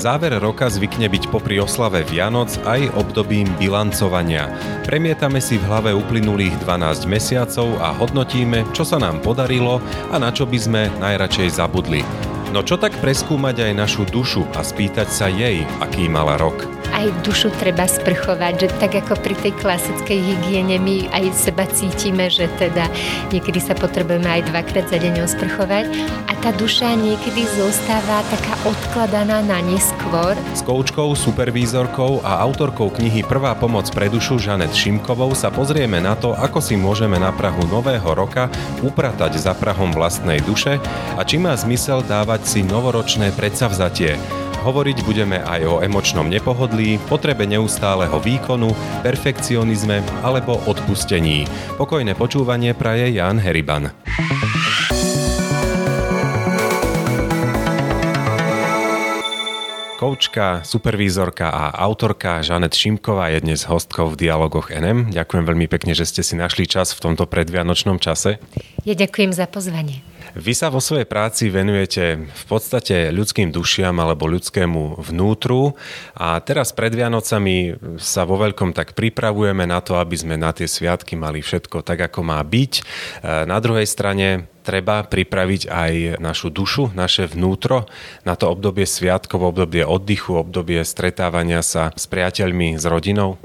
Záver roka zvykne byť popri oslave Vianoc aj obdobím bilancovania. Premietame si v hlave uplynulých 12 mesiacov a hodnotíme, čo sa nám podarilo a na čo by sme najradšej zabudli. No čo tak preskúmať aj našu dušu a spýtať sa jej, aký mala rok? Aj dušu treba sprchovať, že tak ako pri tej klasickej hygiene my aj seba cítime, že teda niekedy sa potrebujeme aj dvakrát za deň osprchovať a tá duša niekedy zostáva taká odkladaná na neskôr. S koučkou, supervízorkou a autorkou knihy Prvá pomoc pre dušu Žanet Šimkovou sa pozrieme na to, ako si môžeme na Prahu nového roka upratať za Prahom vlastnej duše a či má zmysel dávať si novoročné predsavzatie. Hovoriť budeme aj o emočnom nepohodlí, potrebe neustáleho výkonu, perfekcionizme alebo odpustení. Pokojné počúvanie praje Jan Heriban. Koučka, supervízorka a autorka Žanet Šimková je dnes hostkou v Dialogoch NM. Ďakujem veľmi pekne, že ste si našli čas v tomto predvianočnom čase. Ja ďakujem za pozvanie. Vy sa vo svojej práci venujete v podstate ľudským dušiam alebo ľudskému vnútru a teraz pred Vianocami sa vo veľkom tak pripravujeme na to, aby sme na tie sviatky mali všetko tak, ako má byť. E, na druhej strane treba pripraviť aj našu dušu, naše vnútro na to obdobie sviatkov, obdobie oddychu, obdobie stretávania sa s priateľmi, s rodinou?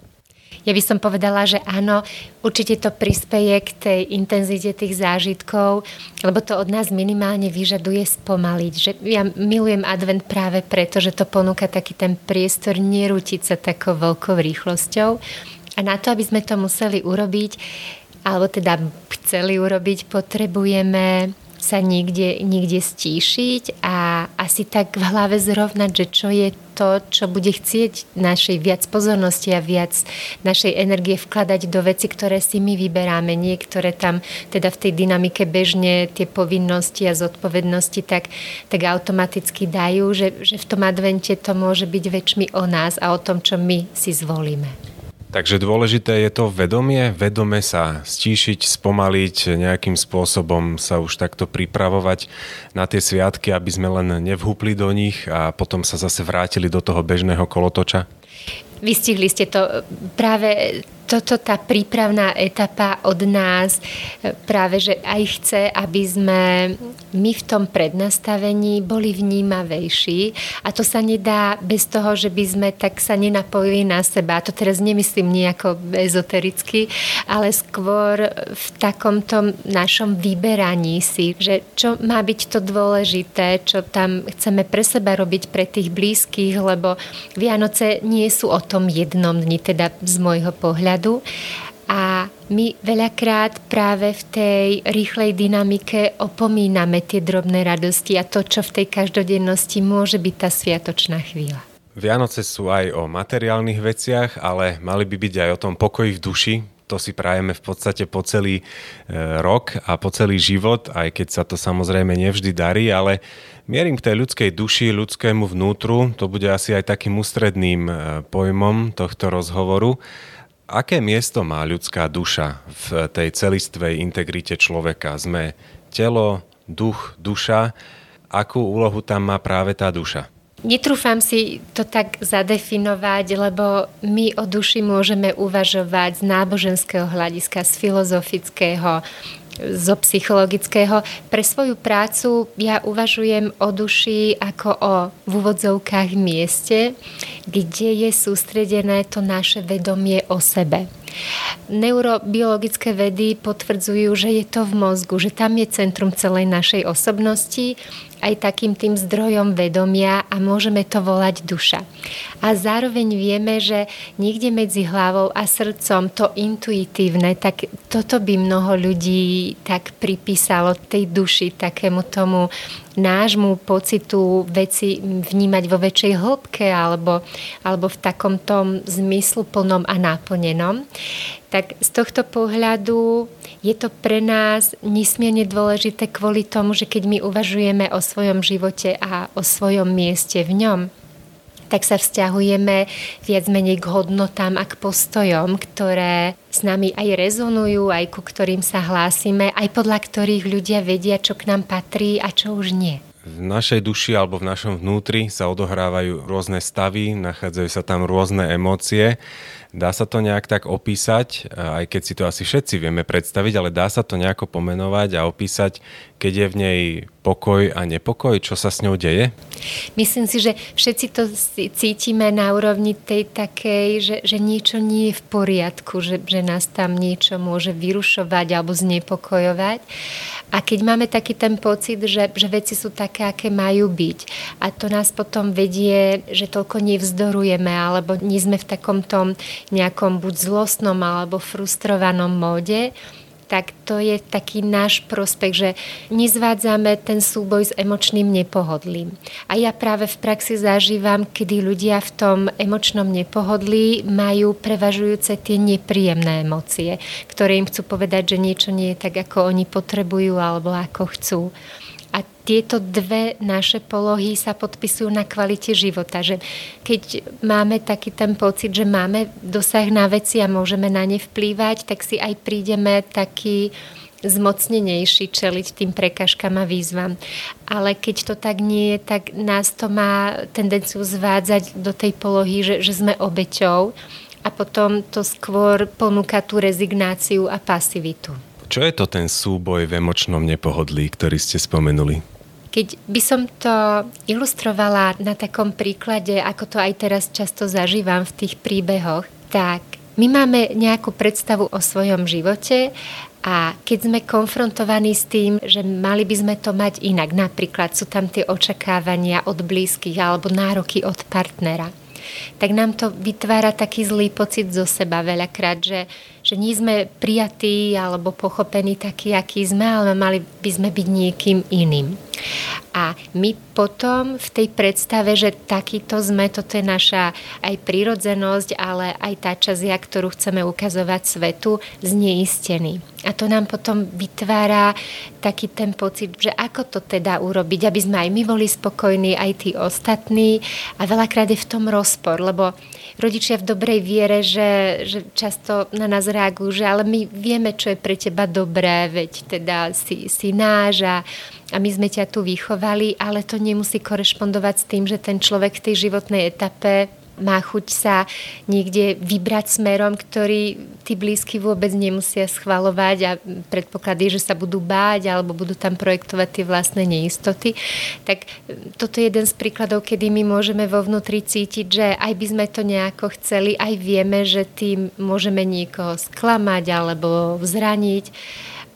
Ja by som povedala, že áno, určite to prispieje k tej intenzite tých zážitkov, lebo to od nás minimálne vyžaduje spomaliť. Že ja milujem advent práve preto, že to ponúka taký ten priestor nerútiť sa takou veľkou rýchlosťou. A na to, aby sme to museli urobiť, alebo teda chceli urobiť, potrebujeme sa niekde, niekde stíšiť a asi tak v hlave zrovnať, že čo je to, čo bude chcieť našej viac pozornosti a viac našej energie vkladať do veci, ktoré si my vyberáme. Niektoré tam teda v tej dynamike bežne tie povinnosti a zodpovednosti tak, tak automaticky dajú, že, že v tom advente to môže byť väčšmi o nás a o tom, čo my si zvolíme. Takže dôležité je to vedomie, vedome sa stíšiť, spomaliť, nejakým spôsobom sa už takto pripravovať na tie sviatky, aby sme len nevhúpli do nich a potom sa zase vrátili do toho bežného kolotoča? Vystihli ste to práve toto tá prípravná etapa od nás e, práve, že aj chce, aby sme my v tom prednastavení boli vnímavejší a to sa nedá bez toho, že by sme tak sa nenapojili na seba. A to teraz nemyslím nejako ezotericky, ale skôr v takomto našom vyberaní si, že čo má byť to dôležité, čo tam chceme pre seba robiť pre tých blízkych, lebo Vianoce nie sú o tom jednom dni, teda z môjho pohľadu pohľadu a my veľakrát práve v tej rýchlej dynamike opomíname tie drobné radosti a to, čo v tej každodennosti môže byť tá sviatočná chvíľa. Vianoce sú aj o materiálnych veciach, ale mali by byť aj o tom pokoji v duši. To si prajeme v podstate po celý e, rok a po celý život, aj keď sa to samozrejme nevždy darí, ale mierim k tej ľudskej duši, ľudskému vnútru. To bude asi aj takým ústredným e, pojmom tohto rozhovoru. Aké miesto má ľudská duša v tej celistvej integrite človeka? Sme telo, duch, duša. Akú úlohu tam má práve tá duša? Netrúfam si to tak zadefinovať, lebo my o duši môžeme uvažovať z náboženského hľadiska, z filozofického, zo psychologického. Pre svoju prácu ja uvažujem o duši ako o v úvodzovkách mieste, kde je sústredené to naše vedomie o sebe. Neurobiologické vedy potvrdzujú, že je to v mozgu, že tam je centrum celej našej osobnosti aj takým tým zdrojom vedomia a môžeme to volať duša. A zároveň vieme, že niekde medzi hlavou a srdcom to intuitívne, tak toto by mnoho ľudí tak pripísalo tej duši, takému tomu nášmu pocitu veci vnímať vo väčšej hĺbke alebo, alebo v takom tom zmyslu plnom a naplnenom. Tak z tohto pohľadu je to pre nás nesmierne dôležité kvôli tomu, že keď my uvažujeme o svojom živote a o svojom mieste v ňom, tak sa vzťahujeme viac menej k hodnotám a k postojom, ktoré s nami aj rezonujú, aj ku ktorým sa hlásime, aj podľa ktorých ľudia vedia, čo k nám patrí a čo už nie. v našej duši alebo v našom vnútri sa odohrávajú rôzne stavy, nachádzajú sa tam rôzne emócie. Dá sa to nejak tak opísať, aj keď si to asi všetci vieme predstaviť, ale dá sa to nejako pomenovať a opísať, keď je v nej pokoj a nepokoj, čo sa s ňou deje? Myslím si, že všetci to cítime na úrovni tej takej, že, že niečo nie je v poriadku, že, že nás tam niečo môže vyrušovať alebo znepokojovať. A keď máme taký ten pocit, že, že veci sú také, aké majú byť a to nás potom vedie, že toľko nevzdorujeme alebo nie sme v takom tom nejakom buď zlostnom alebo frustrovanom móde, tak to je taký náš prospech, že nezvádzame ten súboj s emočným nepohodlím. A ja práve v praxi zažívam, kedy ľudia v tom emočnom nepohodlí majú prevažujúce tie nepríjemné emócie, ktoré im chcú povedať, že niečo nie je tak, ako oni potrebujú alebo ako chcú. A tieto dve naše polohy sa podpisujú na kvalite života. Že keď máme taký ten pocit, že máme dosah na veci a môžeme na ne vplývať, tak si aj prídeme taký zmocnenejší čeliť tým prekažkám a výzvam. Ale keď to tak nie je, tak nás to má tendenciu zvádzať do tej polohy, že, že sme obeťou a potom to skôr ponúka tú rezignáciu a pasivitu. Čo je to ten súboj v emočnom nepohodlí, ktorý ste spomenuli? Keď by som to ilustrovala na takom príklade, ako to aj teraz často zažívam v tých príbehoch, tak my máme nejakú predstavu o svojom živote a keď sme konfrontovaní s tým, že mali by sme to mať inak, napríklad sú tam tie očakávania od blízkych alebo nároky od partnera, tak nám to vytvára taký zlý pocit zo seba veľakrát, že že nie sme prijatí alebo pochopení takí, akí sme, ale mali by sme byť niekým iným. A my potom v tej predstave, že takýto sme, toto je naša aj prírodzenosť, ale aj tá časť, ktorú chceme ukazovať svetu, zneistení. A to nám potom vytvára taký ten pocit, že ako to teda urobiť, aby sme aj my boli spokojní, aj tí ostatní. A veľakrát je v tom rozpor, lebo rodičia v dobrej viere, že, že často na nás reagujú, že ale my vieme, čo je pre teba dobré, veď teda si, si náš a, a my sme ťa tu vychovali, ale to nemusí korešpondovať s tým, že ten človek v tej životnej etape má chuť sa niekde vybrať smerom, ktorý tí blízky vôbec nemusia schvalovať a predpoklady, že sa budú báť alebo budú tam projektovať tie vlastné neistoty. Tak toto je jeden z príkladov, kedy my môžeme vo vnútri cítiť, že aj by sme to nejako chceli, aj vieme, že tým môžeme niekoho sklamať alebo zraniť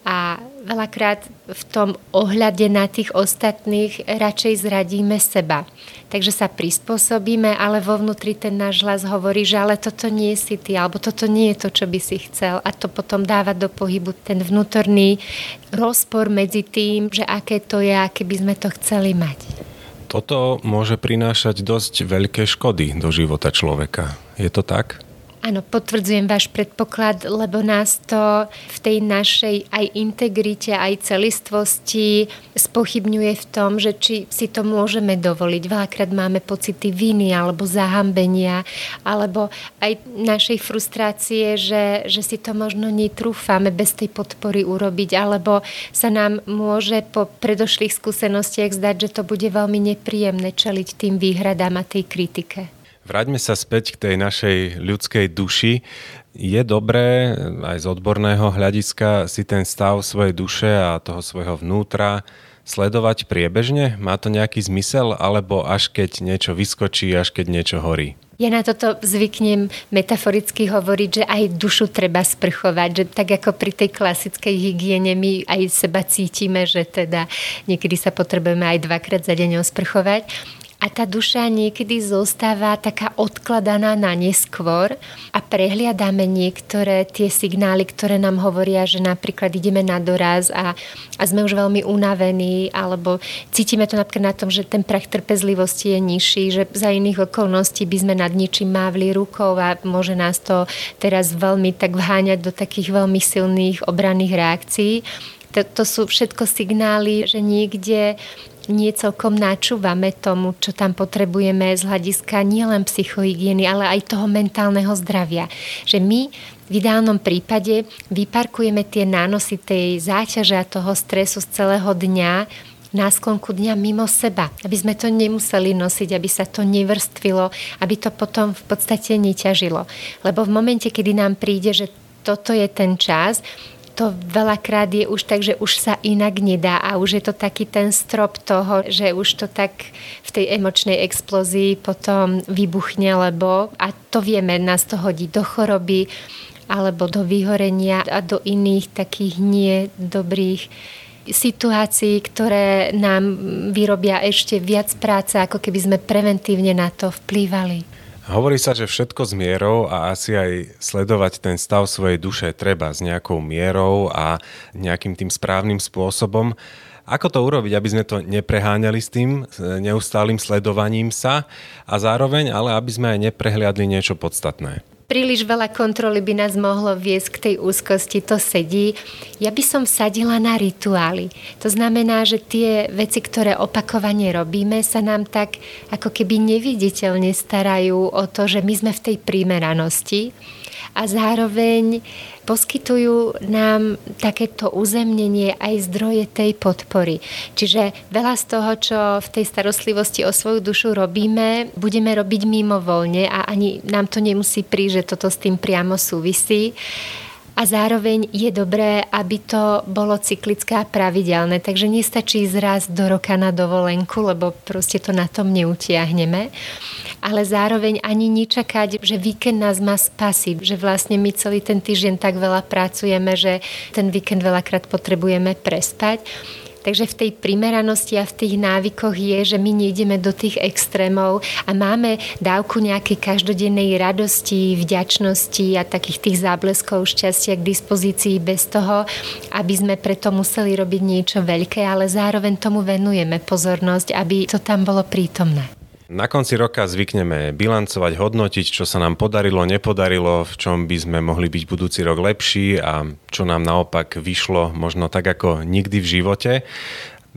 a veľakrát v tom ohľade na tých ostatných radšej zradíme seba. Takže sa prispôsobíme, ale vo vnútri ten náš hlas hovorí, že ale toto nie si ty, alebo toto nie je to, čo by si chcel. A to potom dáva do pohybu ten vnútorný rozpor medzi tým, že aké to je, aké by sme to chceli mať. Toto môže prinášať dosť veľké škody do života človeka. Je to tak? Áno, potvrdzujem váš predpoklad, lebo nás to v tej našej aj integrite, aj celistvosti spochybňuje v tom, že či si to môžeme dovoliť. Veľakrát máme pocity viny alebo zahambenia, alebo aj našej frustrácie, že, že si to možno netrúfame bez tej podpory urobiť, alebo sa nám môže po predošlých skúsenostiach zdať, že to bude veľmi nepríjemné čeliť tým výhradám a tej kritike. Vráťme sa späť k tej našej ľudskej duši. Je dobré aj z odborného hľadiska si ten stav svojej duše a toho svojho vnútra sledovať priebežne? Má to nejaký zmysel? Alebo až keď niečo vyskočí, až keď niečo horí? Ja na toto zvyknem metaforicky hovoriť, že aj dušu treba sprchovať, že tak ako pri tej klasickej hygiene my aj seba cítime, že teda niekedy sa potrebujeme aj dvakrát za deň osprchovať a tá duša niekedy zostáva taká odkladaná na neskôr a prehliadáme niektoré tie signály, ktoré nám hovoria, že napríklad ideme na doraz a, a sme už veľmi unavení alebo cítime to napríklad na tom, že ten prach trpezlivosti je nižší, že za iných okolností by sme nad ničím mávli rukou a môže nás to teraz veľmi tak vháňať do takých veľmi silných obranných reakcií. To, to sú všetko signály, že niekde nie celkom načúvame tomu, čo tam potrebujeme z hľadiska nielen psychohygieny, ale aj toho mentálneho zdravia. Že my v ideálnom prípade vyparkujeme tie nánosy tej záťaže a toho stresu z celého dňa na sklonku dňa mimo seba, aby sme to nemuseli nosiť, aby sa to nevrstvilo, aby to potom v podstate neťažilo. Lebo v momente, kedy nám príde, že toto je ten čas, to veľakrát je už tak, že už sa inak nedá a už je to taký ten strop toho, že už to tak v tej emočnej explózii potom vybuchne, lebo a to vieme, nás to hodí do choroby alebo do vyhorenia a do iných takých nie dobrých situácií, ktoré nám vyrobia ešte viac práce, ako keby sme preventívne na to vplývali. Hovorí sa, že všetko s mierou a asi aj sledovať ten stav svojej duše treba s nejakou mierou a nejakým tým správnym spôsobom. Ako to urobiť, aby sme to nepreháňali s tým neustálým sledovaním sa a zároveň ale aby sme aj neprehliadli niečo podstatné? Príliš veľa kontroly by nás mohlo viesť k tej úzkosti, to sedí. Ja by som sadila na rituály. To znamená, že tie veci, ktoré opakovane robíme, sa nám tak ako keby neviditeľne starajú o to, že my sme v tej primeranosti a zároveň poskytujú nám takéto uzemnenie aj zdroje tej podpory. Čiže veľa z toho, čo v tej starostlivosti o svoju dušu robíme, budeme robiť mimovoľne a ani nám to nemusí prísť, že toto s tým priamo súvisí a zároveň je dobré, aby to bolo cyklické a pravidelné. Takže nestačí ísť do roka na dovolenku, lebo proste to na tom neutiahneme. Ale zároveň ani nečakať, že víkend nás má spasiť, že vlastne my celý ten týždeň tak veľa pracujeme, že ten víkend veľakrát potrebujeme prespať Takže v tej primeranosti a v tých návykoch je, že my nejdeme do tých extrémov a máme dávku nejakej každodennej radosti, vďačnosti a takých tých zábleskov šťastia k dispozícii bez toho, aby sme preto museli robiť niečo veľké, ale zároveň tomu venujeme pozornosť, aby to tam bolo prítomné. Na konci roka zvykneme bilancovať, hodnotiť, čo sa nám podarilo, nepodarilo, v čom by sme mohli byť budúci rok lepší a čo nám naopak vyšlo možno tak ako nikdy v živote.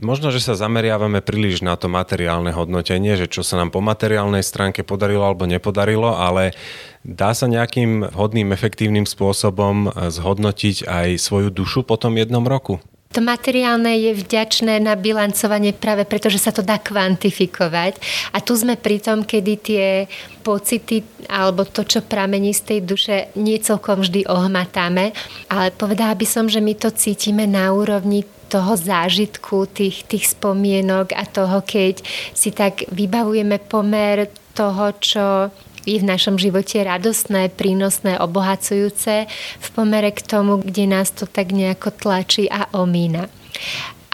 Možno, že sa zameriavame príliš na to materiálne hodnotenie, že čo sa nám po materiálnej stránke podarilo alebo nepodarilo, ale dá sa nejakým hodným, efektívnym spôsobom zhodnotiť aj svoju dušu po tom jednom roku? To materiálne je vďačné na bilancovanie práve preto, že sa to dá kvantifikovať. A tu sme pri tom, kedy tie pocity alebo to, čo pramení z tej duše, nie celkom vždy ohmatáme. Ale povedala by som, že my to cítime na úrovni toho zážitku, tých, tých spomienok a toho, keď si tak vybavujeme pomer toho, čo je v našom živote radostné, prínosné, obohacujúce v pomere k tomu, kde nás to tak nejako tlačí a omína.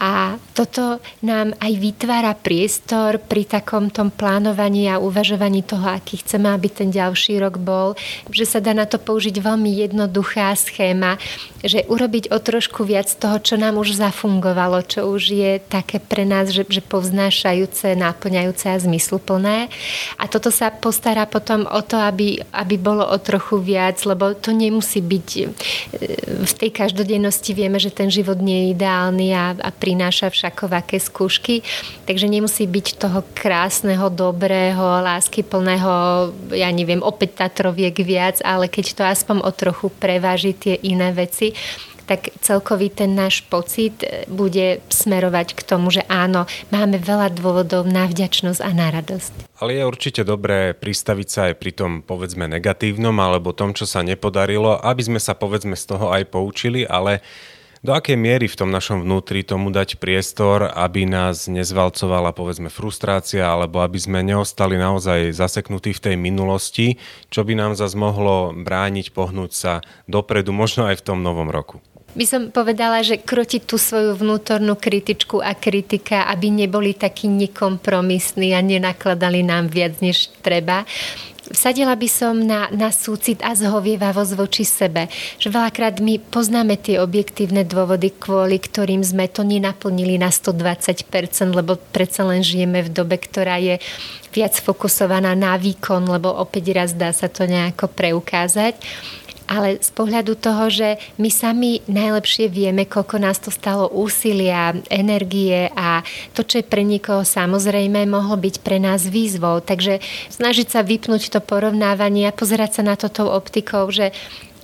A toto nám aj vytvára priestor pri takom tom plánovaní a uvažovaní toho, aký chceme, aby ten ďalší rok bol, že sa dá na to použiť veľmi jednoduchá schéma, že urobiť o trošku viac toho, čo nám už zafungovalo, čo už je také pre nás, že, že povznášajúce, náplňajúce a zmysluplné. A toto sa postará potom o to, aby, aby bolo o trochu viac, lebo to nemusí byť e, v tej každodennosti vieme, že ten život nie je ideálny a, a pri prináša všakovaké skúšky, takže nemusí byť toho krásneho, dobrého, lásky plného, ja neviem, opäť Tatroviek viac, ale keď to aspoň o trochu preváži tie iné veci, tak celkový ten náš pocit bude smerovať k tomu, že áno, máme veľa dôvodov na vďačnosť a na radosť. Ale je určite dobré pristaviť sa aj pri tom povedzme negatívnom alebo tom, čo sa nepodarilo, aby sme sa povedzme z toho aj poučili, ale do akej miery v tom našom vnútri tomu dať priestor, aby nás nezvalcovala povedzme frustrácia, alebo aby sme neostali naozaj zaseknutí v tej minulosti, čo by nám zase mohlo brániť pohnúť sa dopredu, možno aj v tom novom roku? By som povedala, že krotiť tú svoju vnútornú kritičku a kritika, aby neboli takí nekompromisní a nenakladali nám viac, než treba vsadila by som na, na súcit a zhovievavosť voči sebe. Že veľakrát my poznáme tie objektívne dôvody, kvôli ktorým sme to nenaplnili na 120%, lebo predsa len žijeme v dobe, ktorá je viac fokusovaná na výkon, lebo opäť raz dá sa to nejako preukázať ale z pohľadu toho, že my sami najlepšie vieme, koľko nás to stalo úsilia, energie a to, čo je pre niekoho samozrejme, mohlo byť pre nás výzvou. Takže snažiť sa vypnúť to porovnávanie a pozerať sa na to tou optikou, že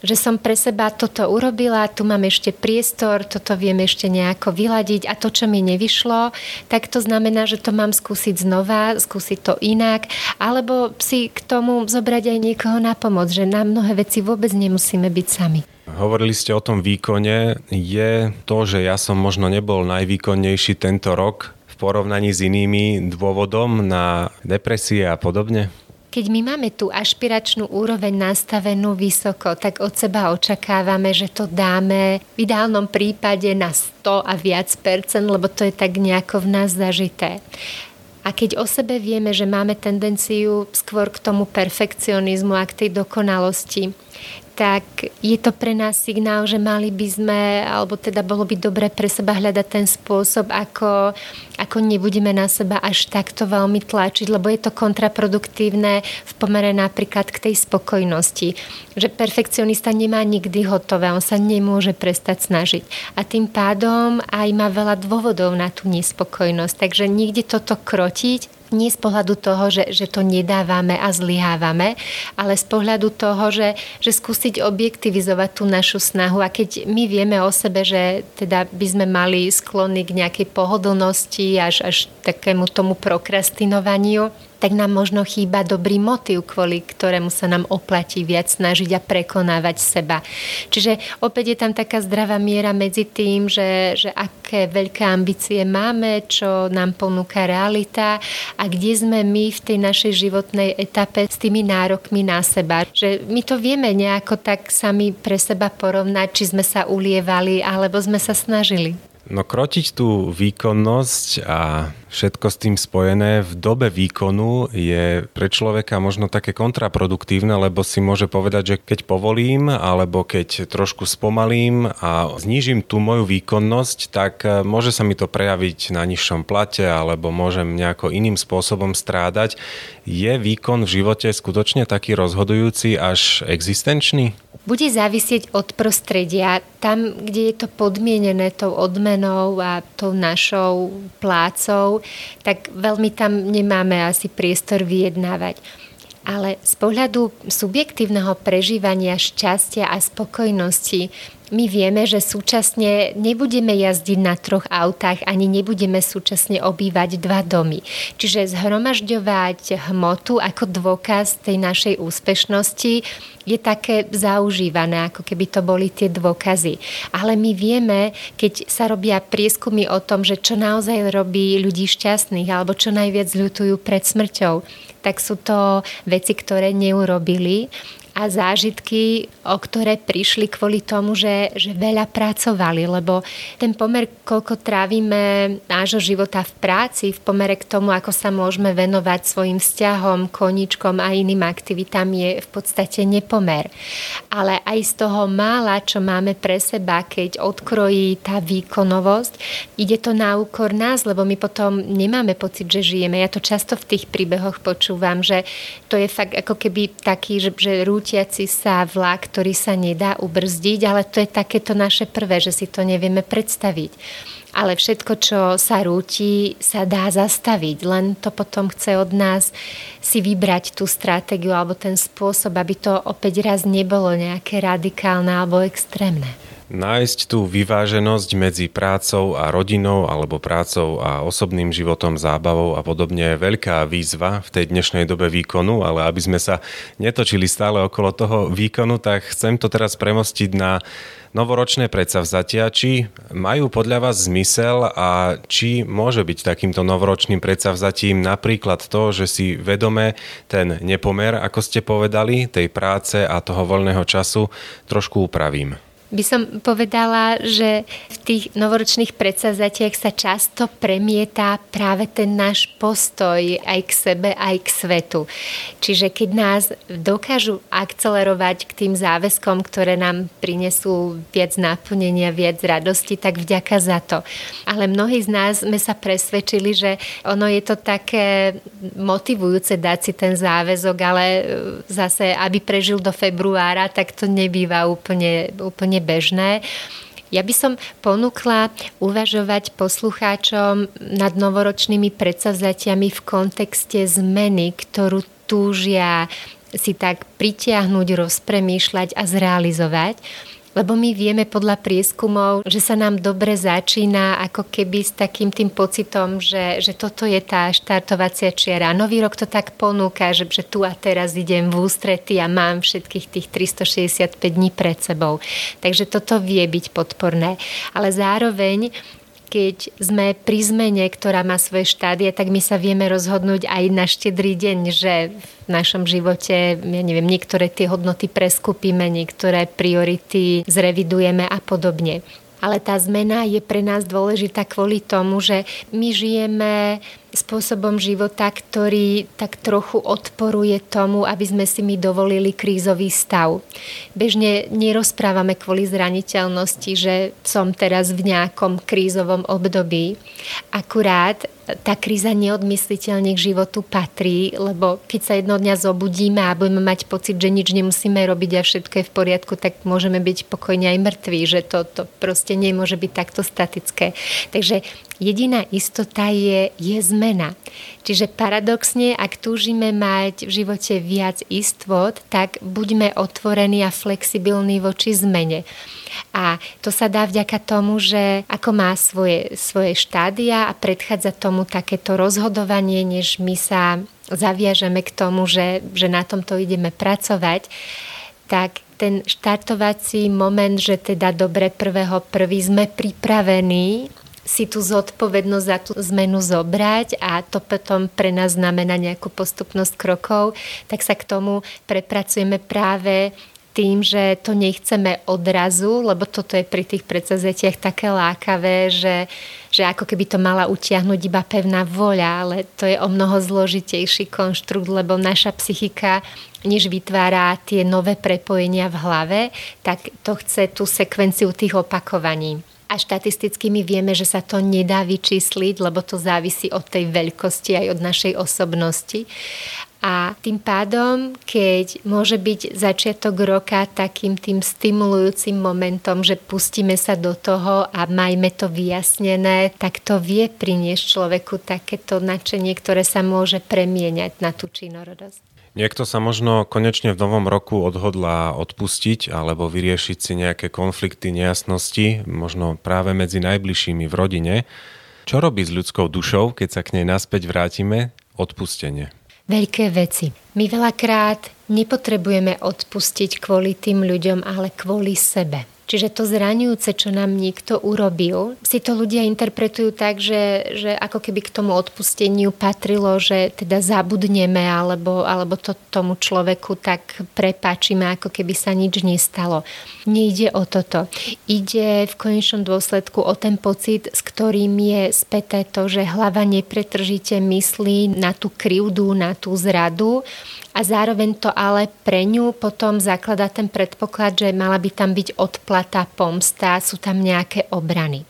že som pre seba toto urobila, tu mám ešte priestor, toto viem ešte nejako vyladiť a to, čo mi nevyšlo, tak to znamená, že to mám skúsiť znova, skúsiť to inak, alebo si k tomu zobrať aj niekoho na pomoc, že na mnohé veci vôbec nemusíme byť sami. Hovorili ste o tom výkone. Je to, že ja som možno nebol najvýkonnejší tento rok v porovnaní s inými dôvodom na depresie a podobne? Keď my máme tú ašpiračnú úroveň nastavenú vysoko, tak od seba očakávame, že to dáme v ideálnom prípade na 100 a viac percent, lebo to je tak nejako v nás zažité. A keď o sebe vieme, že máme tendenciu skôr k tomu perfekcionizmu a k tej dokonalosti, tak je to pre nás signál, že mali by sme, alebo teda bolo by dobre pre seba hľadať ten spôsob, ako, ako nebudeme na seba až takto veľmi tlačiť, lebo je to kontraproduktívne v pomere napríklad k tej spokojnosti. Že perfekcionista nemá nikdy hotové, on sa nemôže prestať snažiť. A tým pádom aj má veľa dôvodov na tú nespokojnosť. Takže nikde toto krotiť nie z pohľadu toho, že, že to nedávame a zlyhávame, ale z pohľadu toho, že, že skúsiť objektivizovať tú našu snahu. A keď my vieme o sebe, že teda by sme mali sklony k nejakej pohodlnosti až, až takému tomu prokrastinovaniu, tak nám možno chýba dobrý motiv, kvôli ktorému sa nám oplatí viac snažiť a prekonávať seba. Čiže opäť je tam taká zdravá miera medzi tým, že, že aké veľké ambície máme, čo nám ponúka realita a kde sme my v tej našej životnej etape s tými nárokmi na seba. Že my to vieme nejako tak sami pre seba porovnať, či sme sa ulievali, alebo sme sa snažili. No krotiť tú výkonnosť a všetko s tým spojené v dobe výkonu je pre človeka možno také kontraproduktívne, lebo si môže povedať, že keď povolím alebo keď trošku spomalím a znížim tú moju výkonnosť, tak e, môže sa mi to prejaviť na nižšom plate alebo môžem nejako iným spôsobom strádať. Je výkon v živote skutočne taký rozhodujúci až existenčný? bude závisieť od prostredia. Tam, kde je to podmienené tou odmenou a tou našou plácou, tak veľmi tam nemáme asi priestor vyjednávať. Ale z pohľadu subjektívneho prežívania šťastia a spokojnosti my vieme, že súčasne nebudeme jazdiť na troch autách ani nebudeme súčasne obývať dva domy. Čiže zhromažďovať hmotu ako dôkaz tej našej úspešnosti je také zaužívané, ako keby to boli tie dôkazy. Ale my vieme, keď sa robia prieskumy o tom, že čo naozaj robí ľudí šťastných alebo čo najviac ľutujú pred smrťou, tak sú to veci, ktoré neurobili a zážitky, o ktoré prišli kvôli tomu, že, že veľa pracovali, lebo ten pomer, koľko trávime nášho života v práci, v pomere k tomu, ako sa môžeme venovať svojim vzťahom, koničkom a iným aktivitám, je v podstate nepomer. Ale aj z toho mála, čo máme pre seba, keď odkrojí tá výkonovosť, ide to na úkor nás, lebo my potom nemáme pocit, že žijeme. Ja to často v tých príbehoch počúvam, že to je fakt ako keby taký, že, že krútiaci sa vlak, ktorý sa nedá ubrzdiť, ale to je takéto naše prvé, že si to nevieme predstaviť. Ale všetko, čo sa rúti, sa dá zastaviť. Len to potom chce od nás si vybrať tú stratégiu alebo ten spôsob, aby to opäť raz nebolo nejaké radikálne alebo extrémne. Nájsť tú vyváženosť medzi prácou a rodinou alebo prácou a osobným životom, zábavou a podobne je veľká výzva v tej dnešnej dobe výkonu, ale aby sme sa netočili stále okolo toho výkonu, tak chcem to teraz premostiť na novoročné predsavzatia. Či majú podľa vás zmysel a či môže byť takýmto novoročným predsavzatím napríklad to, že si vedome ten nepomer, ako ste povedali, tej práce a toho voľného času trošku upravím by som povedala, že v tých novoročných predsazatiach sa často premieta práve ten náš postoj aj k sebe, aj k svetu. Čiže keď nás dokážu akcelerovať k tým záväzkom, ktoré nám prinesú viac naplnenia, viac radosti, tak vďaka za to. Ale mnohí z nás sme sa presvedčili, že ono je to také motivujúce dať si ten záväzok, ale zase, aby prežil do februára, tak to nebýva úplne, úplne úplne bežné. Ja by som ponúkla uvažovať poslucháčom nad novoročnými predsavzatiami v kontexte zmeny, ktorú túžia si tak pritiahnuť, rozpremýšľať a zrealizovať lebo my vieme podľa prieskumov, že sa nám dobre začína ako keby s takým tým pocitom, že, že toto je tá štartovacia čiara. Nový rok to tak ponúka, že, že tu a teraz idem v ústrety a mám všetkých tých 365 dní pred sebou. Takže toto vie byť podporné. Ale zároveň keď sme pri zmene, ktorá má svoje štádie, tak my sa vieme rozhodnúť aj na štedrý deň, že v našom živote, ja neviem, niektoré tie hodnoty preskupíme, niektoré priority zrevidujeme a podobne. Ale tá zmena je pre nás dôležitá kvôli tomu, že my žijeme spôsobom života, ktorý tak trochu odporuje tomu, aby sme si my dovolili krízový stav. Bežne nerozprávame kvôli zraniteľnosti, že som teraz v nejakom krízovom období. Akurát tá kríza neodmysliteľne k životu patrí, lebo keď sa jedno dňa zobudíme a budeme mať pocit, že nič nemusíme robiť a všetko je v poriadku, tak môžeme byť pokojne aj mŕtvi, že to, to proste nemôže byť takto statické. Takže jediná istota je, je zmena. Čiže paradoxne, ak túžime mať v živote viac istot, tak buďme otvorení a flexibilní voči zmene. A to sa dá vďaka tomu, že ako má svoje, svoje štádia a predchádza tomu takéto rozhodovanie, než my sa zaviažeme k tomu, že, že na tomto ideme pracovať, tak ten štartovací moment, že teda dobre prvého prvý sme pripravení si tú zodpovednosť za tú zmenu zobrať a to potom pre nás znamená nejakú postupnosť krokov, tak sa k tomu prepracujeme práve tým, že to nechceme odrazu, lebo toto je pri tých predsazetiach také lákavé, že, že ako keby to mala utiahnuť iba pevná voľa, ale to je o mnoho zložitejší konštrukt, lebo naša psychika než vytvára tie nové prepojenia v hlave, tak to chce tú sekvenciu tých opakovaní. A štatisticky my vieme, že sa to nedá vyčísliť, lebo to závisí od tej veľkosti aj od našej osobnosti. A tým pádom, keď môže byť začiatok roka takým tým stimulujúcim momentom, že pustíme sa do toho a majme to vyjasnené, tak to vie priniesť človeku takéto nadšenie, ktoré sa môže premieňať na tú činorodosť. Niekto sa možno konečne v novom roku odhodlá odpustiť alebo vyriešiť si nejaké konflikty, nejasnosti, možno práve medzi najbližšími v rodine. Čo robí s ľudskou dušou, keď sa k nej naspäť vrátime? Odpustenie. Veľké veci. My veľakrát nepotrebujeme odpustiť kvôli tým ľuďom, ale kvôli sebe. Čiže to zraňujúce, čo nám niekto urobil, si to ľudia interpretujú tak, že, že ako keby k tomu odpusteniu patrilo, že teda zabudneme alebo, alebo to tomu človeku tak prepáčime, ako keby sa nič nestalo. Nejde o toto. Ide v konečnom dôsledku o ten pocit, s ktorým je späté to, že hlava nepretržite myslí na tú krivdu, na tú zradu a zároveň to ale pre ňu potom zaklada ten predpoklad, že mala by tam byť odplata, pomsta, sú tam nejaké obrany.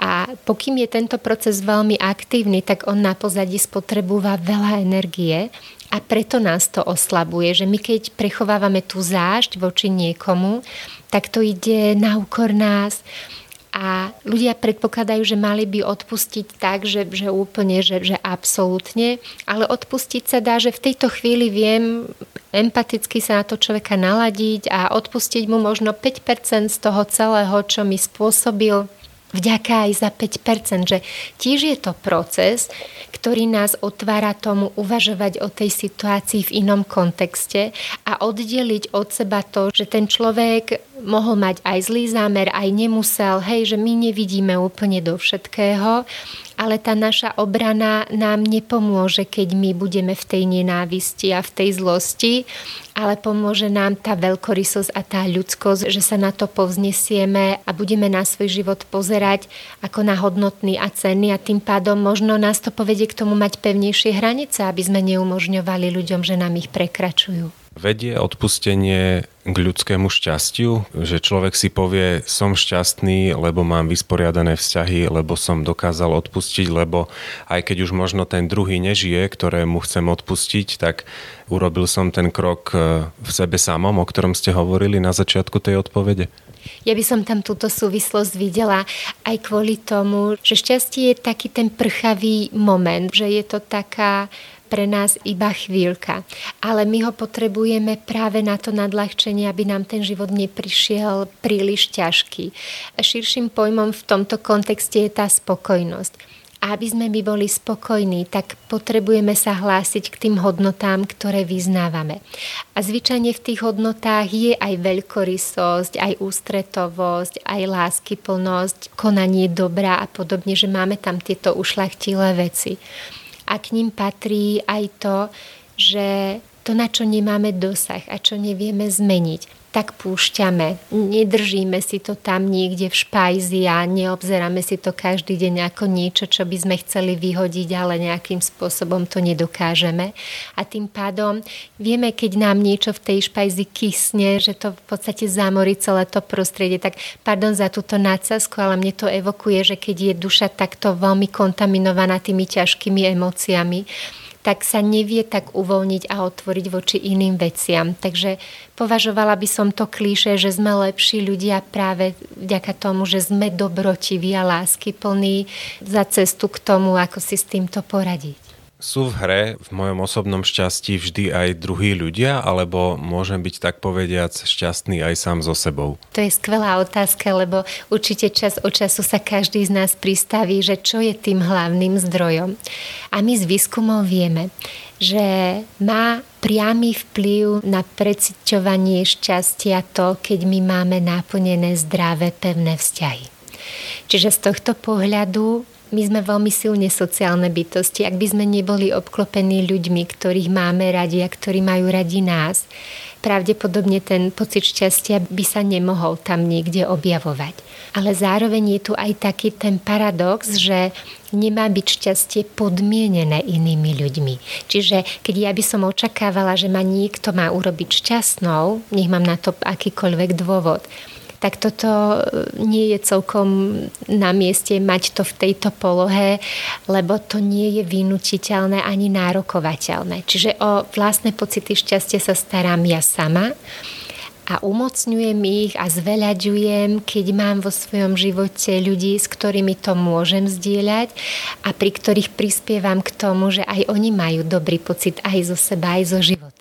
A pokým je tento proces veľmi aktívny, tak on na pozadí spotrebúva veľa energie a preto nás to oslabuje, že my keď prechovávame tú zášť voči niekomu, tak to ide na úkor nás a ľudia predpokladajú, že mali by odpustiť tak, že, že úplne, že, že absolútne, ale odpustiť sa dá, že v tejto chvíli viem empaticky sa na to človeka naladiť a odpustiť mu možno 5% z toho celého, čo mi spôsobil vďaka aj za 5%, že tiež je to proces, ktorý nás otvára tomu uvažovať o tej situácii v inom kontexte a oddeliť od seba to, že ten človek mohol mať aj zlý zámer, aj nemusel, hej, že my nevidíme úplne do všetkého, ale tá naša obrana nám nepomôže, keď my budeme v tej nenávisti a v tej zlosti, ale pomôže nám tá veľkorysosť a tá ľudskosť, že sa na to povznesieme a budeme na svoj život pozerať ako na hodnotný a cenný a tým pádom možno nás to povedie k tomu mať pevnejšie hranice, aby sme neumožňovali ľuďom, že nám ich prekračujú. Vedie odpustenie k ľudskému šťastiu, že človek si povie, som šťastný, lebo mám vysporiadané vzťahy, lebo som dokázal odpustiť, lebo aj keď už možno ten druhý nežije, ktorému chcem odpustiť, tak urobil som ten krok e, v sebe samom, o ktorom ste hovorili na začiatku tej odpovede. Ja by som tam túto súvislosť videla aj kvôli tomu, že šťastie je taký ten prchavý moment, že je to taká pre nás iba chvíľka. Ale my ho potrebujeme práve na to nadľahčenie, aby nám ten život neprišiel príliš ťažký. Širším pojmom v tomto kontexte je tá spokojnosť. A aby sme my boli spokojní, tak potrebujeme sa hlásiť k tým hodnotám, ktoré vyznávame. A zvyčajne v tých hodnotách je aj veľkorysosť, aj ústretovosť, aj láskyplnosť, konanie dobrá a podobne, že máme tam tieto ušlachtilé veci. A k ním patrí aj to, že to, na čo nemáme dosah a čo nevieme zmeniť, tak púšťame. Nedržíme si to tam niekde v špajzi a neobzeráme si to každý deň ako niečo, čo by sme chceli vyhodiť, ale nejakým spôsobom to nedokážeme. A tým pádom vieme, keď nám niečo v tej špajzi kysne, že to v podstate zamorí celé to prostredie. Tak pardon za túto nadsazku, ale mne to evokuje, že keď je duša takto veľmi kontaminovaná tými ťažkými emóciami, tak sa nevie tak uvoľniť a otvoriť voči iným veciam. Takže považovala by som to klíše, že sme lepší ľudia práve vďaka tomu, že sme dobrotiví a lásky plní za cestu k tomu, ako si s týmto poradiť. Sú v hre v mojom osobnom šťastí vždy aj druhí ľudia, alebo môžem byť tak povediac šťastný aj sám so sebou? To je skvelá otázka, lebo určite čas od času sa každý z nás pristaví, že čo je tým hlavným zdrojom. A my z výskumov vieme, že má priamy vplyv na preciťovanie šťastia to, keď my máme naplnené zdravé, pevné vzťahy. Čiže z tohto pohľadu my sme veľmi silne sociálne bytosti. Ak by sme neboli obklopení ľuďmi, ktorých máme radi a ktorí majú radi nás, pravdepodobne ten pocit šťastia by sa nemohol tam niekde objavovať. Ale zároveň je tu aj taký ten paradox, že nemá byť šťastie podmienené inými ľuďmi. Čiže keď ja by som očakávala, že ma niekto má urobiť šťastnou, nech mám na to akýkoľvek dôvod, tak toto e, nie je celkom na mieste mať to v tejto polohe, lebo to nie je vynutiteľné ani nárokovateľné. Čiže o vlastné pocity šťastia sa starám ja sama a umocňujem ich a zveľaďujem, keď mám vo svojom živote ľudí, s ktorými to môžem zdieľať a pri ktorých prispievam k tomu, že aj oni majú dobrý pocit aj zo seba, aj zo života.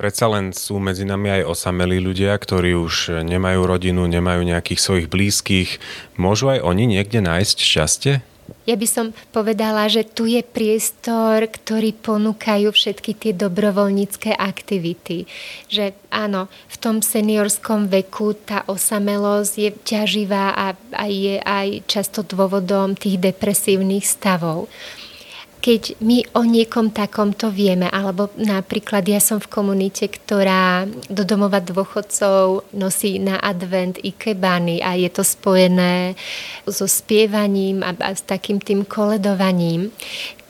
Predsa len sú medzi nami aj osamelí ľudia, ktorí už nemajú rodinu, nemajú nejakých svojich blízkych. Môžu aj oni niekde nájsť šťastie? Ja by som povedala, že tu je priestor, ktorý ponúkajú všetky tie dobrovoľnícke aktivity. Že áno, v tom seniorskom veku tá osamelosť je ťaživá a, a je aj často dôvodom tých depresívnych stavov keď my o niekom takomto vieme, alebo napríklad ja som v komunite, ktorá do domova dôchodcov nosí na advent ikebany a je to spojené so spievaním a, a s takým tým koledovaním,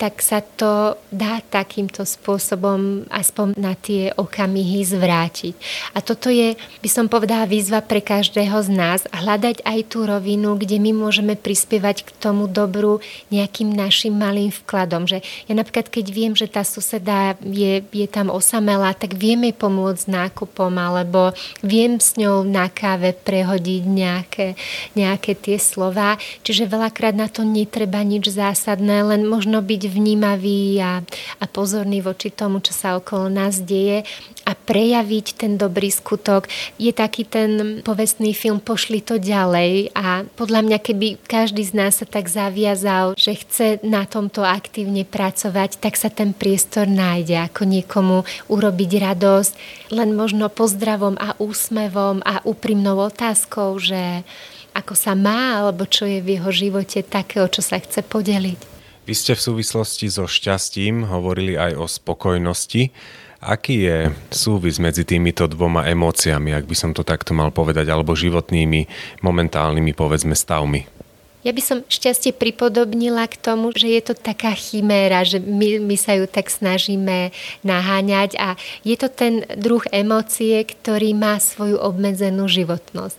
tak sa to dá takýmto spôsobom aspoň na tie okamihy zvrátiť. A toto je, by som povedala, výzva pre každého z nás hľadať aj tú rovinu, kde my môžeme prispievať k tomu dobru nejakým našim malým vkladom. Že ja napríklad, keď viem, že tá suseda je, je tam osamelá, tak vieme pomôcť nákupom alebo viem s ňou na káve prehodiť nejaké, nejaké tie slova. Čiže veľakrát na to netreba nič zásadné, len možno byť vnímavý a, a pozorný voči tomu, čo sa okolo nás deje a prejaviť ten dobrý skutok. Je taký ten povestný film Pošli to ďalej a podľa mňa, keby každý z nás sa tak zaviazal, že chce na tomto aktívne pracovať, tak sa ten priestor nájde, ako niekomu urobiť radosť, len možno pozdravom a úsmevom a úprimnou otázkou, že ako sa má, alebo čo je v jeho živote takého, čo sa chce podeliť. Vy ste v súvislosti so šťastím hovorili aj o spokojnosti. Aký je súvis medzi týmito dvoma emóciami, ak by som to takto mal povedať, alebo životnými, momentálnymi, povedzme, stavmi? Ja by som šťastie pripodobnila k tomu, že je to taká chiméra, že my, my sa ju tak snažíme naháňať a je to ten druh emócie, ktorý má svoju obmedzenú životnosť.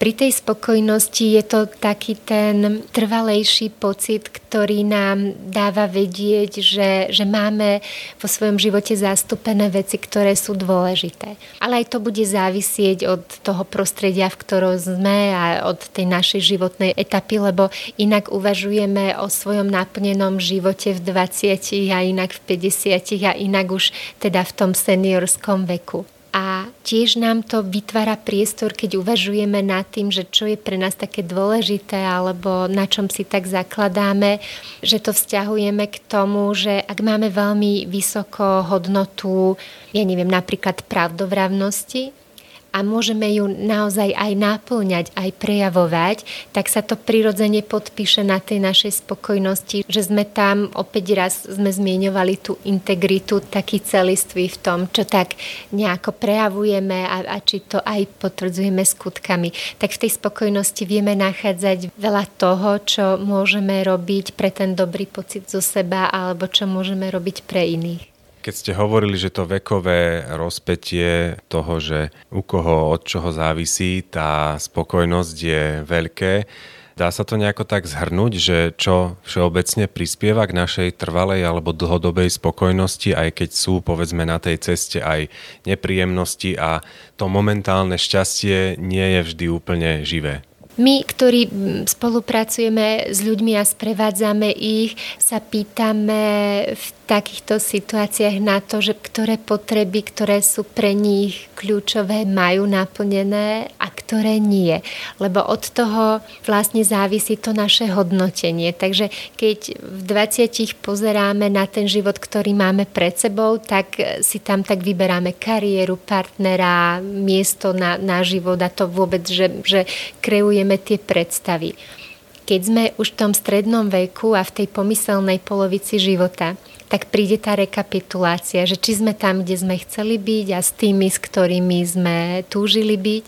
Pri tej spokojnosti je to taký ten trvalejší pocit, ktorý nám dáva vedieť, že, že máme vo svojom živote zastúpené veci, ktoré sú dôležité. Ale aj to bude závisieť od toho prostredia, v ktorom sme a od tej našej životnej etapy, lebo lebo inak uvažujeme o svojom naplnenom živote v 20 a inak v 50 a inak už teda v tom seniorskom veku. A tiež nám to vytvára priestor, keď uvažujeme nad tým, že čo je pre nás také dôležité alebo na čom si tak zakladáme, že to vzťahujeme k tomu, že ak máme veľmi vysoko hodnotu, ja neviem, napríklad pravdovravnosti, a môžeme ju naozaj aj náplňať, aj prejavovať, tak sa to prirodzene podpíše na tej našej spokojnosti, že sme tam, opäť raz sme zmieňovali tú integritu, taký celistvý v tom, čo tak nejako prejavujeme a, a či to aj potvrdzujeme skutkami. Tak v tej spokojnosti vieme nachádzať veľa toho, čo môžeme robiť pre ten dobrý pocit zo seba alebo čo môžeme robiť pre iných. Keď ste hovorili, že to vekové rozpetie toho, že u koho od čoho závisí, tá spokojnosť je veľké, Dá sa to nejako tak zhrnúť, že čo všeobecne prispieva k našej trvalej alebo dlhodobej spokojnosti, aj keď sú povedzme na tej ceste aj nepríjemnosti a to momentálne šťastie nie je vždy úplne živé? My, ktorí spolupracujeme s ľuďmi a sprevádzame ich, sa pýtame v takýchto situáciách na to, že ktoré potreby, ktoré sú pre nich kľúčové, majú naplnené a ktoré nie. Lebo od toho vlastne závisí to naše hodnotenie. Takže keď v 20 pozeráme na ten život, ktorý máme pred sebou, tak si tam tak vyberáme kariéru, partnera, miesto na, na život a to vôbec, že, že kreujeme tie predstavy keď sme už v tom strednom veku a v tej pomyselnej polovici života, tak príde tá rekapitulácia, že či sme tam, kde sme chceli byť a s tými, s ktorými sme túžili byť.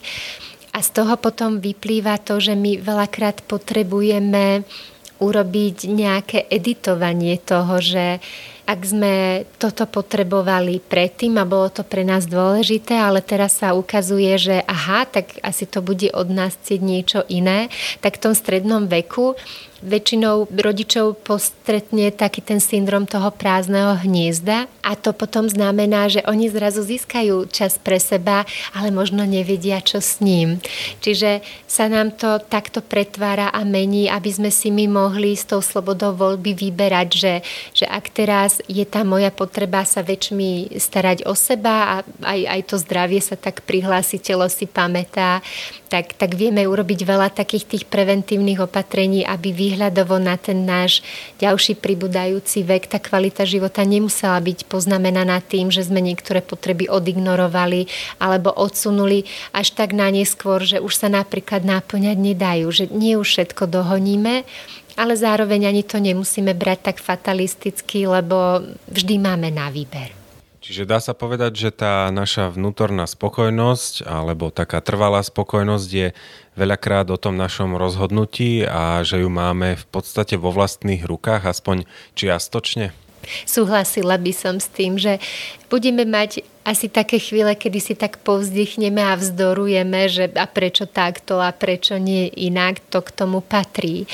A z toho potom vyplýva to, že my veľakrát potrebujeme urobiť nejaké editovanie toho, že ak sme toto potrebovali predtým a bolo to pre nás dôležité, ale teraz sa ukazuje, že aha, tak asi to bude od nás chcieť niečo iné, tak v tom strednom veku väčšinou rodičov postretne taký ten syndrom toho prázdneho hniezda a to potom znamená, že oni zrazu získajú čas pre seba, ale možno nevedia, čo s ním. Čiže sa nám to takto pretvára a mení, aby sme si my mohli s tou slobodou voľby vyberať, že, že ak teraz je tá moja potreba sa väčšmi starať o seba a aj, aj to zdravie sa tak prihlási, telo si pamätá, tak, tak vieme urobiť veľa takých tých preventívnych opatrení, aby výhľadovo na ten náš ďalší pribúdajúci vek tá kvalita života nemusela byť poznamenaná tým, že sme niektoré potreby odignorovali alebo odsunuli až tak na neskôr, že už sa napríklad náplňať nedajú, že nie už všetko dohoníme, ale zároveň ani to nemusíme brať tak fatalisticky, lebo vždy máme na výber. Čiže dá sa povedať, že tá naša vnútorná spokojnosť alebo taká trvalá spokojnosť je veľakrát o tom našom rozhodnutí a že ju máme v podstate vo vlastných rukách, aspoň čiastočne? Súhlasila by som s tým, že budeme mať asi také chvíle, kedy si tak povzdychneme a vzdorujeme, že a prečo takto a prečo nie inak, to k tomu patrí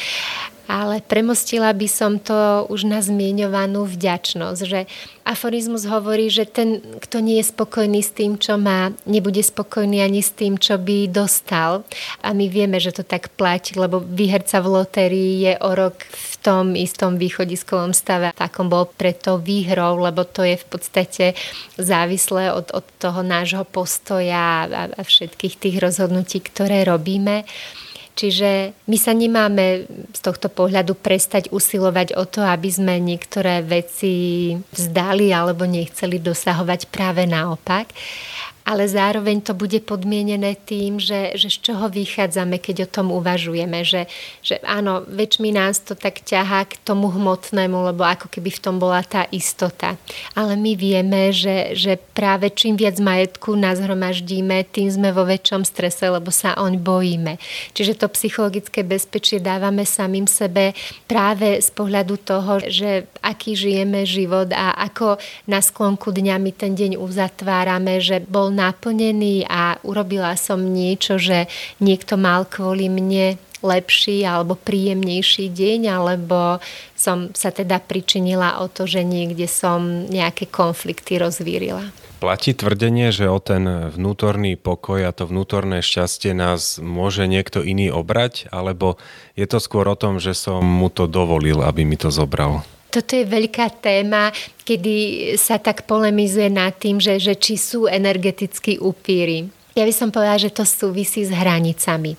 ale premostila by som to už na zmieňovanú vďačnosť, že aforizmus hovorí, že ten, kto nie je spokojný s tým, čo má, nebude spokojný ani s tým, čo by dostal. A my vieme, že to tak platí, lebo výherca v lotérii je o rok v tom istom východiskovom stave, akom bol pred tou výhrou, lebo to je v podstate závislé od, od toho nášho postoja a, a všetkých tých rozhodnutí, ktoré robíme. Čiže my sa nemáme z tohto pohľadu prestať usilovať o to, aby sme niektoré veci vzdali alebo nechceli dosahovať práve naopak ale zároveň to bude podmienené tým, že, že z čoho vychádzame, keď o tom uvažujeme, že, že áno, väčšmi nás to tak ťahá k tomu hmotnému, lebo ako keby v tom bola tá istota. Ale my vieme, že, že práve čím viac majetku nás hromaždíme, tým sme vo väčšom strese, lebo sa oň bojíme. Čiže to psychologické bezpečie dávame samým sebe práve z pohľadu toho, že aký žijeme život a ako na sklonku dňa my ten deň uzatvárame, že bol naplnený a urobila som niečo, že niekto mal kvôli mne lepší alebo príjemnejší deň, alebo som sa teda pričinila o to, že niekde som nejaké konflikty rozvírila. Platí tvrdenie, že o ten vnútorný pokoj a to vnútorné šťastie nás môže niekto iný obrať, alebo je to skôr o tom, že som mu to dovolil, aby mi to zobral? Toto je veľká téma, kedy sa tak polemizuje nad tým, že, že či sú energetickí upíry. Ja by som povedala, že to súvisí s hranicami.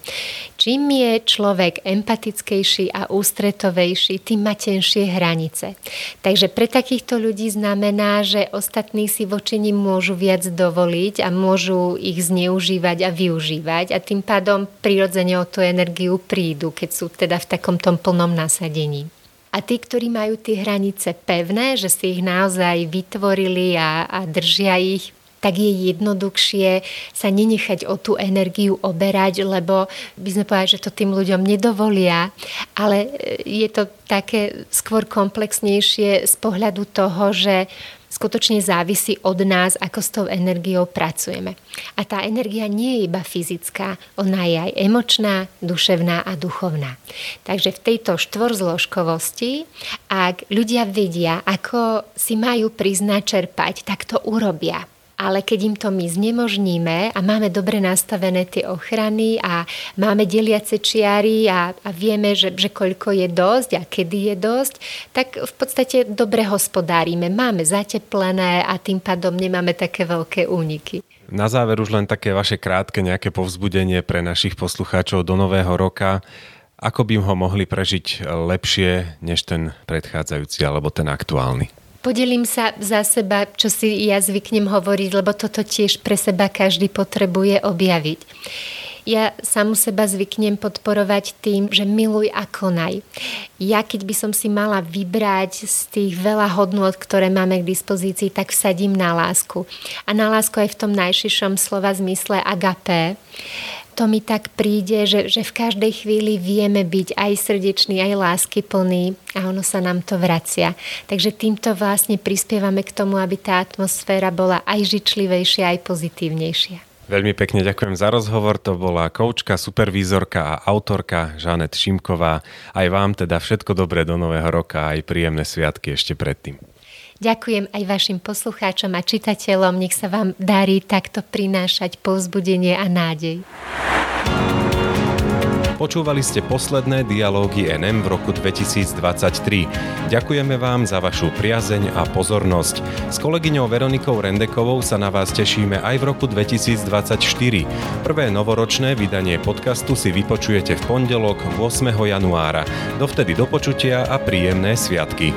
Čím je človek empatickejší a ústretovejší, tým má tenšie hranice. Takže pre takýchto ľudí znamená, že ostatní si voči nim môžu viac dovoliť a môžu ich zneužívať a využívať a tým pádom prirodzene o tú energiu prídu, keď sú teda v takom tom plnom nasadení. A tí, ktorí majú tie hranice pevné, že si ich naozaj vytvorili a, a držia ich, tak je jednoduchšie sa nenechať o tú energiu oberať, lebo by sme povedali, že to tým ľuďom nedovolia, ale e, je to také skôr komplexnejšie z pohľadu toho, že skutočne závisí od nás, ako s tou energiou pracujeme. A tá energia nie je iba fyzická, ona je aj emočná, duševná a duchovná. Takže v tejto štvorzložkovosti, ak ľudia vedia, ako si majú priznať čerpať, tak to urobia ale keď im to my znemožníme a máme dobre nastavené tie ochrany a máme deliace čiary a, a vieme, že, že koľko je dosť a kedy je dosť, tak v podstate dobre hospodárime. Máme zateplené a tým pádom nemáme také veľké úniky. Na záver už len také vaše krátke nejaké povzbudenie pre našich poslucháčov do nového roka. Ako by ho mohli prežiť lepšie než ten predchádzajúci alebo ten aktuálny? Podelím sa za seba, čo si ja zvyknem hovoriť, lebo toto tiež pre seba každý potrebuje objaviť. Ja samu seba zvyknem podporovať tým, že miluj a konaj. Ja keď by som si mala vybrať z tých veľa hodnôt, ktoré máme k dispozícii, tak vsadím na lásku. A na lásku aj v tom najšišom slova zmysle agapé to mi tak príde, že, že v každej chvíli vieme byť aj srdečný, aj lásky plný a ono sa nám to vracia. Takže týmto vlastne prispievame k tomu, aby tá atmosféra bola aj žičlivejšia, aj pozitívnejšia. Veľmi pekne ďakujem za rozhovor. To bola koučka, supervízorka a autorka Žanet Šimková. Aj vám teda všetko dobré do nového roka a aj príjemné sviatky ešte predtým. Ďakujem aj vašim poslucháčom a čitateľom. Nech sa vám darí takto prinášať povzbudenie a nádej. Počúvali ste posledné dialógy NM v roku 2023. Ďakujeme vám za vašu priazeň a pozornosť. S kolegyňou Veronikou Rendekovou sa na vás tešíme aj v roku 2024. Prvé novoročné vydanie podcastu si vypočujete v pondelok 8. januára. Dovtedy do počutia a príjemné sviatky.